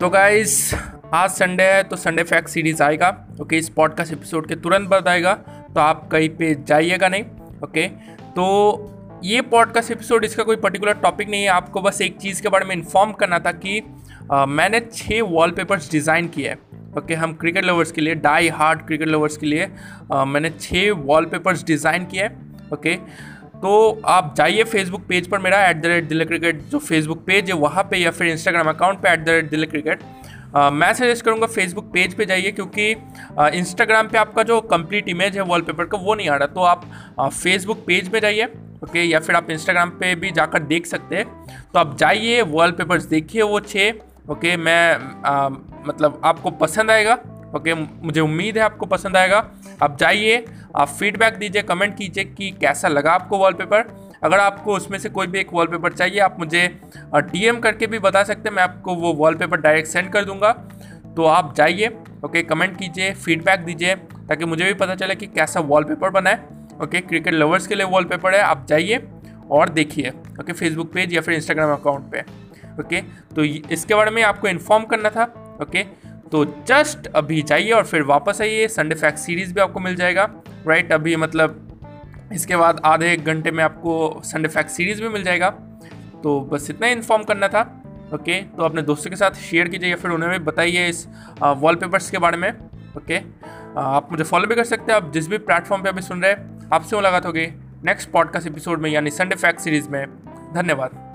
तो गाइस आज संडे है तो Sunday fact series okay okay इस पॉडकास्ट एपिसोड के तुरंत बाद आएगा तो आप कहीं पे जाइएगा नहीं ओके तो ये पॉडकास्ट एपिसोड इसका कोई पर्टिकुलर टॉपिक नहीं है आपको बस एक चीज़ के बारे में इन्फॉर्म करना था कि आ, मैंने छः वॉलपेपर्स डिज़ाइन किए हैं ओके हम क्रिकेट लवर्स के लिए डाई हार्ड क्रिकेट लवर्स के लिए आ, मैंने छः वॉलपेपर्स डिज़ाइन किए हैं ओके तो आप जाइए फेसबुक पेज पर मेरा at the rate Dil Cricket जो फेसबुक पेज है वहाँ पे या फिर इंस्टाग्राम अकाउंट पे at the rate Dil Cricket मैं सजेस्ट करूँगा फेसबुक पेज पे जाइए क्योंकि इंस्टाग्राम पे आपका जो कंप्लीट इमेज है वॉलपेपर का वो नहीं आ रहा। तो आप फेसबुक पेज पे जाइए ओके या फिर आप इंस्टाग्राम पे भी जाकर देख सकते हैं। तो आप जाइए वॉलपेपर्स देखिए वो छः ओके मैं आ, मतलब आपको पसंद आएगा ओके मुझे उम्मीद है आपको पसंद आएगा। आप जाइए आप फीडबैक दीजिए कमेंट कीजिए कि कैसा लगा आपको वॉलपेपर अगर आपको उसमें से कोई भी एक वॉलपेपर चाहिए, आप मुझे डीएम करके भी बता सकते हैं, मैं आपको वो वॉलपेपर डायरेक्ट सेंड कर दूँगा। तो आप जाइए ओके कमेंट कीजिए फीडबैक दीजिए, ताकि मुझे भी पता चले कि कैसा वॉलपेपर बना है। ओके क्रिकेट लवर्स के लिए वॉलपेपर है, आप जाइए और देखिए ओके फेसबुक पेज या फिर इंस्टाग्राम अकाउंट पे। ओके तो इसके बारे में आपको इन्फॉर्म करना था ओके तो जस्ट अभी जाइए और फिर वापस आइए संडे फैक्ट सीरीज़ भी आपको मिल जाएगा। राइट अभी मतलब इसके बाद आधे एक घंटे में आपको संडे फैक्ट सीरीज़ भी मिल जाएगा। तो बस इतना ही इन्फॉर्म करना था। ओके तो अपने दोस्तों के साथ शेयर कीजिए या फिर उन्हें भी बताइए इस वॉलपेपर्स के बारे में। ओके आप मुझे फॉलो भी कर सकते हैं। आप जिस भी प्लेटफॉर्म पे अभी सुन रहे हैं, आपसे मुलाकात होगी नेक्स्ट पॉडकास्ट एपिसोड में, यानी संडे फैक्ट सीरीज़ में। धन्यवाद।